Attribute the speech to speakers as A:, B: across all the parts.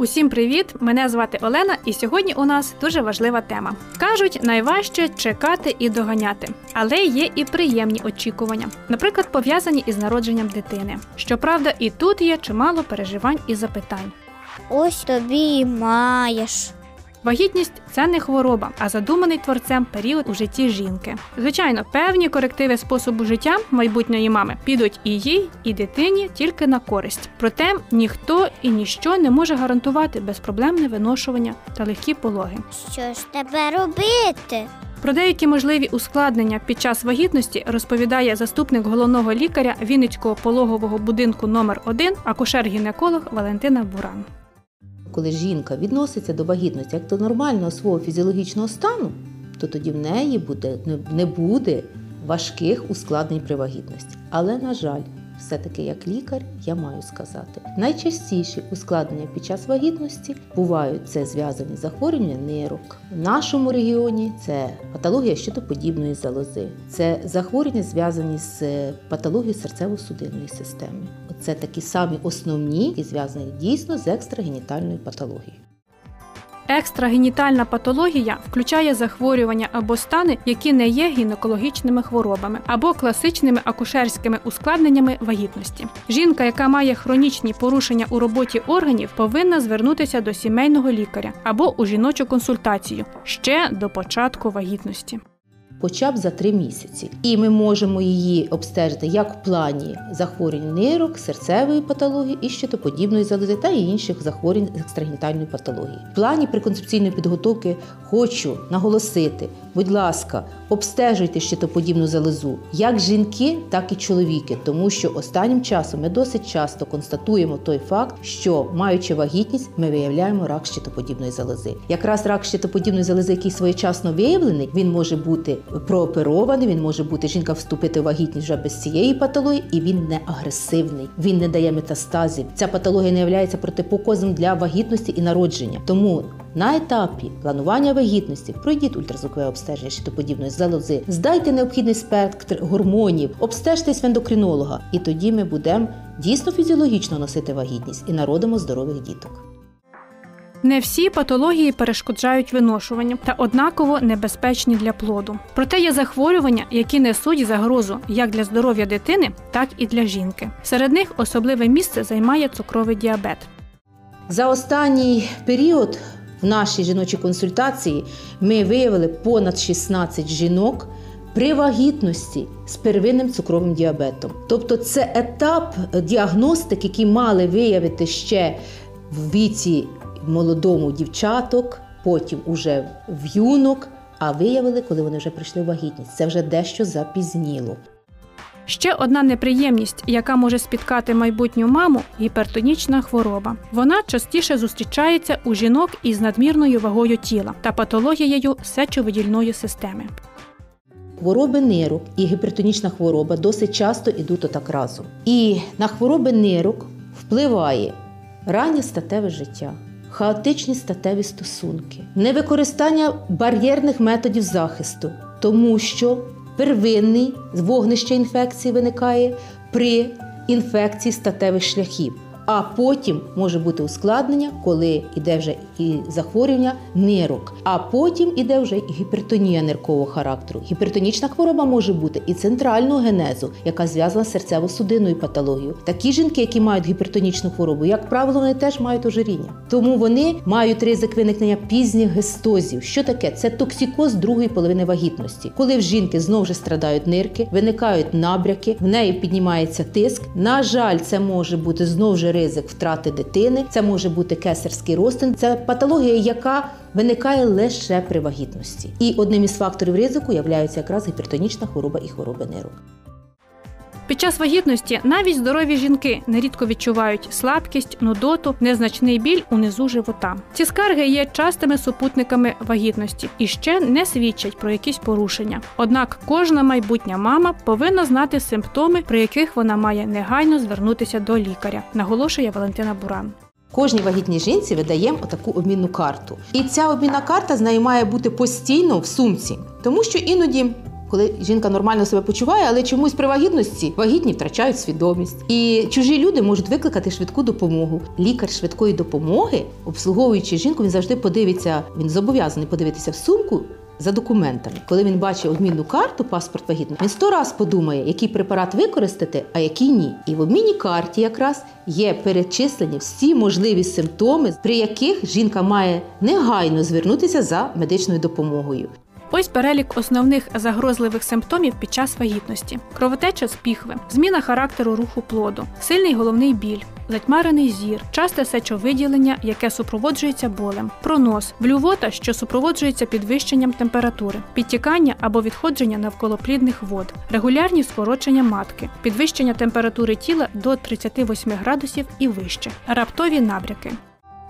A: Усім привіт! Мене звати Олена, і сьогодні у нас дуже важлива тема. Кажуть, найважче чекати і доганяти, але є і приємні очікування, наприклад, пов'язані із народженням дитини. Щоправда, і тут є чимало переживань і запитань.
B: Ось тобі і маєш.
A: Вагітність це не хвороба, а задуманий творцем період у житті жінки. Звичайно, певні корективи способу життя майбутньої мами підуть і їй, і дитині тільки на користь. Проте ніхто і ніщо не може гарантувати безпроблемне виношування та легкі пологи.
B: Що ж тебе робити?
A: Про деякі можливі ускладнення під час вагітності розповідає заступник головного лікаря Вінницького пологового будинку номер 1 акушер-гінеколог Валентина Буран.
C: Коли жінка відноситься до вагітності як до нормального свого фізіологічного стану, то тоді в неї буде, не- буде важких ускладнень при вагітності. Але, на жаль, все-таки як лікар я маю сказати, найчастіші ускладнення під час вагітності бувають це зв'язані захворювання нирок. В нашому регіоні це патологія щитоподібної залози, це захворювання зв'язані з патологією серцево-судинної системи. Це такі самі основні і зв'язані дійсно з екстрагенітальною патологією.
A: Екстрагенітальна патологія включає захворювання або стани, які не є гінекологічними хворобами, або класичними акушерськими ускладненнями вагітності. Жінка, яка має хронічні порушення у роботі органів, повинна звернутися до сімейного лікаря або у жіночу консультацію ще до початку вагітності.
C: Хоча б за три місяці. І ми можемо її обстежити як в плані захворювань нирок, серцевої патології і щитоподібної залози та інших захворювань з екстрагенітальної патології. В плані приконцепційної підготовки хочу наголосити, будь ласка, обстежуйте щитоподібну залозу як жінки, так і чоловіки, тому що останнім часом ми досить часто констатуємо той факт, що маючи вагітність, ми виявляємо рак щитоподібної залози. Якраз рак щитоподібної залози, який своєчасно виявлений, він може бути прооперований, він може бути жінка вступити в вагітність вже без цієї патології, і він не агресивний, він не дає метастазів. Ця патологія не є протипоказом для вагітності і народження. Тому на етапі планування вагітності пройдіть ультразвукове обстеження щитоподібної залози, здайте необхідний спектр гормонів, обстежтесь в ендокринолога, і тоді ми будемо дійсно фізіологічно носити вагітність і народимо здорових діток.
A: Не всі патології перешкоджають виношуванню та однаково небезпечні для плоду. Проте є захворювання, які несуть загрозу як для здоров'я дитини, так і для жінки. Серед них особливе місце займає цукровий діабет.
C: За останній період в нашій жіночій консультації ми виявили понад 16 жінок при вагітності з первинним цукровим діабетом. Тобто це етап діагностики, який мали виявити ще в віці молодому дівчаток, потім уже в юнок, а виявили, коли вони вже прийшли в вагітність. Це вже дещо запізніло.
A: Ще одна неприємність, яка може спіткати майбутню маму гіпертонічна хвороба. Вона частіше зустрічається у жінок із надмірною вагою тіла та патологією сечовидільної системи.
C: Хвороби нирок і гіпертонічна хвороба досить часто йдуть отак разом. І на хвороби нирок впливає раннє статеве життя, хаотичні статеві стосунки, невикористання бар'єрних методів захисту, тому що первинний вогнище інфекції виникає при інфекції статевих шляхів. А потім може бути ускладнення, коли йде вже і захворювання нирок, а потім іде вже гіпертонія ниркового характеру. Гіпертонічна хвороба може бути і центрального генезу, яка зв'язана з серцево-судинною патологією. Такі жінки, які мають гіпертонічну хворобу, як правило, вони теж мають ожиріння. Тому вони мають ризик виникнення пізніх гестозів. Що таке? Це токсикоз другої половини вагітності, коли в жінки знову ж страдають нирки, виникають набряки, в неї піднімається тиск. На жаль, це може бути знову ж ризик втрати дитини, це може бути кесарський розтин. Це патологія, яка виникає лише при вагітності. І одним із факторів ризику являється якраз гіпертонічна хвороба і хвороби нирок.
A: Під час вагітності навіть здорові жінки нерідко відчувають слабкість, нудоту, незначний біль унизу живота. Ці скарги є частими супутниками вагітності і ще не свідчать про якісь порушення. Однак кожна майбутня мама повинна знати симптоми, при яких вона має негайно звернутися до лікаря, наголошує Валентина Буран.
C: Кожній вагітній жінці видаємо отаку обмінну карту. І ця обмінна карта з нею має бути постійно в сумці, тому що іноді. Коли жінка нормально себе почуває, але чомусь при вагітності вагітні втрачають свідомість. І чужі люди можуть викликати швидку допомогу. Лікар швидкої допомоги, обслуговуючи жінку, він завжди подивиться, він зобов'язаний подивитися в сумку за документами. Коли він бачить обмінну карту, паспорт вагітний, він сто раз подумає, який препарат використати, а який ні. І в обмінній карті якраз є перечислені всі можливі симптоми, при яких жінка має негайно звернутися за медичною допомогою.
A: Ось перелік основних загрозливих симптомів під час вагітності: кровотеча з піхви, зміна характеру руху плоду, сильний головний біль, затьмарений зір, часте сечовиділення, яке супроводжується болем, пронос, блювота, що супроводжується підвищенням температури, підтікання або відходження навколоплідних вод, регулярні скорочення матки, підвищення температури тіла до 38 градусів і вище, раптові набряки.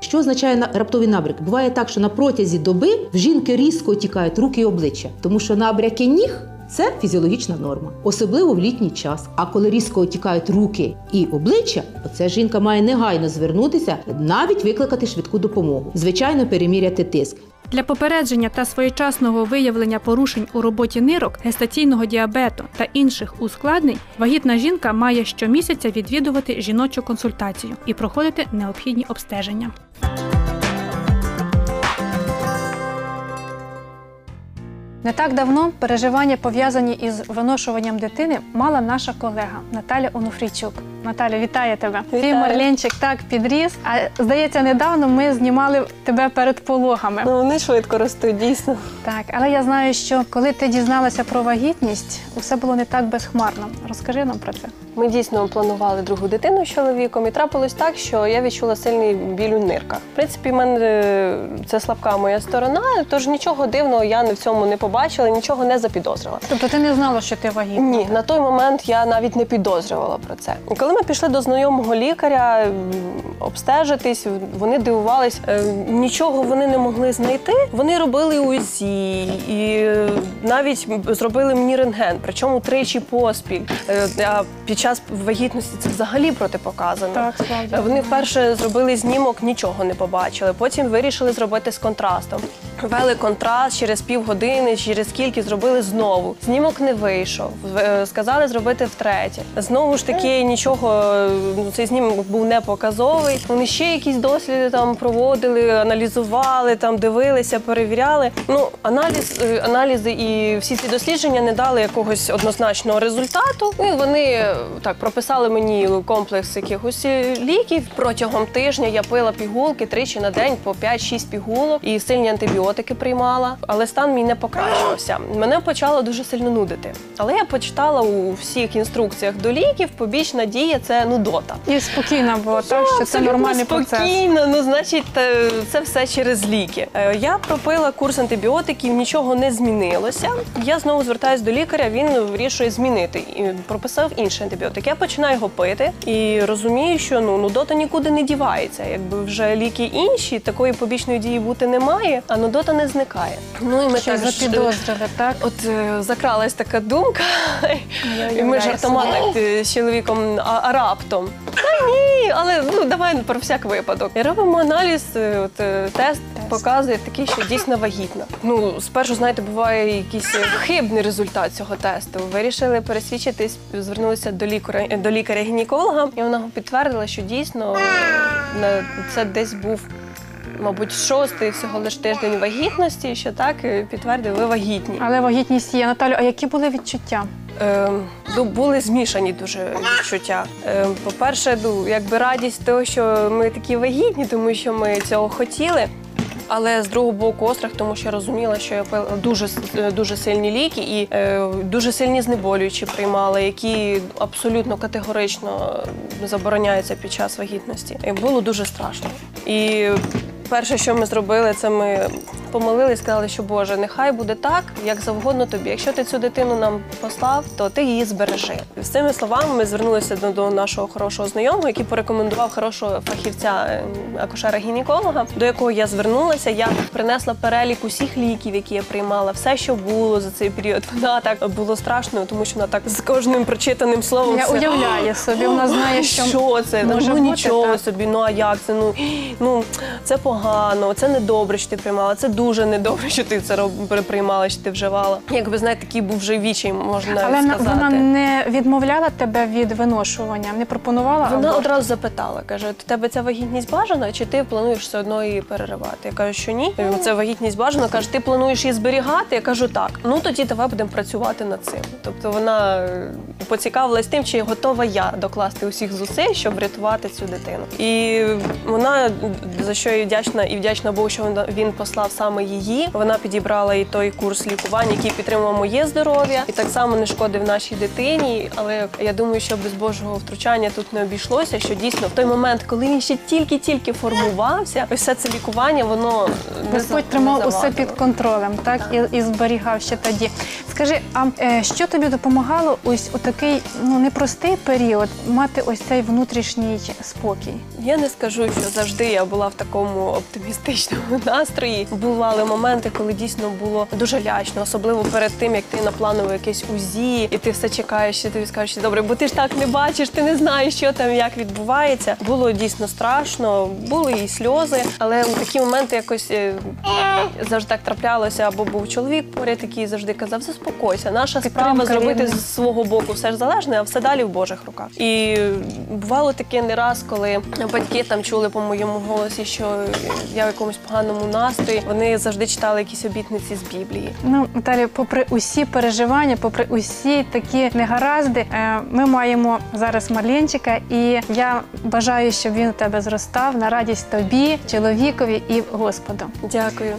C: Що означає на- раптовий набряк? Буває так, що на протязі доби в жінки різко тікають руки і обличчя, тому що набряки ніг. Це фізіологічна норма, особливо в літній час. А коли різко тікають руки і обличчя, оце жінка має негайно звернутися, навіть викликати швидку допомогу. Звичайно, переміряти тиск.
A: Для попередження та своєчасного виявлення порушень у роботі нирок, гестаційного діабету та інших ускладнень, вагітна жінка має щомісяця відвідувати жіночу консультацію і проходити необхідні обстеження. Не так давно переживання, пов'язані із виношуванням дитини, мала наша колега Наталя Онуфрійчук. Наталя, вітаю тебе. Твій
D: Вітаю.
A: Марленчик так підріс. А здається, недавно ми знімали тебе перед пологами.
D: Ну, вони швидко ростуть, дійсно.
A: Так, але я знаю, що коли ти дізналася про вагітність, усе було не так безхмарно. Розкажи нам про це.
D: Ми дійсно планували другу дитину з чоловіком, і трапилось так, що я відчула сильний біль у нирках. В принципі, в мене е, це слабка моя сторона, тож нічого дивного я в цьому не побачила, нічого не запідозрила.
A: Тобто ти не знала, що ти вагітна?
D: Ні, на той момент я навіть не підозрювала про це. І коли ми пішли до знайомого лікаря обстежитись, вони дивувались, е, нічого вони не могли знайти. Вони робили УЗІ і навіть зробили мені рентген, причому тричі поспіль. Е, А під час вагітності це взагалі протипоказано.
A: Так, справді.
D: Вони вперше зробили знімок, нічого не побачили. Потім вирішили зробити з контрастом. Ввели контраст через півгодини, через скільки зробили знову. Знімок не вийшов. Е, Сказали зробити втретє. Знову ж таки, нічого е, цей знімок був не показовий. Вони ще якісь досліди там проводили, аналізували, там дивилися, перевіряли. Ну, аналіз, е, аналізи і всі ці дослідження не дали якогось однозначного результату. Ну, І вони так прописали мені комплекс якихось ліків. Протягом тижня я пила пігулки тричі на день по 5-6 пігулок і сильні антибіотики приймала. Але стан мій не покращувався. Мене почало дуже сильно нудити. Але я почитала у всіх інструкціях до ліків. Побічна дія це нудота.
A: І спокійно було, так що це нормальний процес.
D: спокійно. Ну, значить, е, це все через ліки. Е, Я пропила курс антибіотиків, нічого не змінилося. Я знову звертаюся до лікаря. Він вирішує змінити і прописав інший антибіотик. Я починаю його пити і розумію, що ну нудота нікуди не дівається. Якби вже ліки інші, такої побічної дії бути не має, а нудота не зникає. Ну і ми
A: Що
D: так
A: запідозрили, так?
D: От е, закралась така думка, і ми жартома так е, з чоловіком, а, а раптом. Та ні, але ну давай про всяк випадок. І робимо аналіз, е, от е, тест показує такий, що дійсно вагітна. Ну, спершу, знаєте, буває якийсь е, хибний результат цього тесту. Вирішили пересвідчитись, звернулися до лікаря е, до лікаря-гінеколога, і вона підтвердила, що дійсно на- це десь був. Мабуть, шостий всього лиш тиждень вагітності, що так е, підтвердив, ви вагітні.
A: Але вагітність є. Наталю, а які були відчуття?
D: Е, ну, були змішані дуже відчуття. Е, по-перше, ну, якби радість того, що ми такі вагітні, тому що ми цього хотіли. Але з другого боку острах, тому що я розуміла, що я пила дуже е, дуже сильні ліки і е, дуже сильні знеболюючі приймала, які абсолютно категорично забороняються під час вагітності. І було дуже страшно. І перше, що ми зробили, це ми помолились, сказали, що Боже, нехай буде так, як завгодно тобі. Якщо ти цю дитину нам послав, то ти її збережи. З цими словами ми звернулися до, до нашого хорошого знайомого, який порекомендував хорошого фахівця е, акушера-гінеколога, до якого я звернулася. Я принесла перелік усіх ліків, які я приймала, все, що було за цей період. Вона так було страшно, тому що вона так з кожним прочитаним словом
A: Я
D: все,
A: уявляю собі, вона знає, що
D: що це?
A: може
D: ну
A: бути,
D: нічого
A: так.
D: собі, ну а як це? Ну, ну це погано, це недобре, що ти приймала, це дуже недобре, що ти це роб- приймала, що ти вживала. Якби знаєте, такий був вже вічий, можна
A: але на-
D: сказати.
A: вона не відмовляла тебе від виношування, не пропонувала.
D: Вона
A: або-
D: одразу запитала, каже: «Ти- тебе ця вагітність бажана, чи ти плануєш все одно її переривати? Я кажу, що ні. Це вагітність бажана. Каже, ти плануєш її зберігати? Я кажу, так. Ну тоді давай будемо працювати над цим. Тобто вона е, поцікавилась тим, чи готова я докласти усіх зусиль, щоб врятувати цю дитину. І вона за що я вдячна і вдячна Богу, що він- послав саме її. Вона підібрала і той курс лікування, який підтримував моє здоров'я, і так само не шкодив нашій дитині. Але я думаю, що без Божого втручання тут не обійшлося. Що дійсно в той момент, коли він ще тільки-тільки формувався, ось все це лікування, воно не
A: Господь тримав усе під контролем, так, І, і зберігав ще тоді. Скажи, а е, що тобі допомагало ось у такий ну непростий період мати ось цей внутрішній спокій?
D: Я не скажу, що завжди я була в такому оптимістичному настрої. Бували моменти, коли дійсно було дуже лячно, особливо перед тим, як ти на планове якесь УЗІ, і ти все чекаєш, і тобі скажеш, добре, бо ти ж так не бачиш, ти не знаєш, що там як відбувається. Було дійсно страшно, були і сльози, але у такі моменти якось е, завжди так траплялося, або був чоловік поряд, який завжди казав, заспокойся, наша справа зробити з свого боку все ж залежне, а все далі в Божих руках. І бувало таке не раз, коли батьки там чули по моєму голосі, що я в якомусь поганому настрої. Вони завжди читали якісь обітниці з Біблії.
A: Ну, Наталі, попри усі переживання, попри усі такі негаразди, е, ми маємо зараз Марленчика, і я бажаю, щоб він у тебе зростав на радість тобі, чоловікові і Господу.
D: Дякую.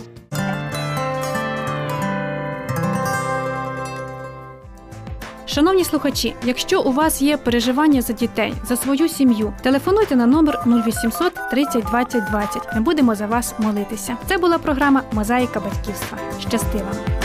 A: Шановні слухачі, якщо у вас є переживання за дітей, за свою сім'ю, телефонуйте на номер 0800 30 20 20. Ми будемо за вас молитися. Це була програма Мозаїка батьківства. Щасти вам!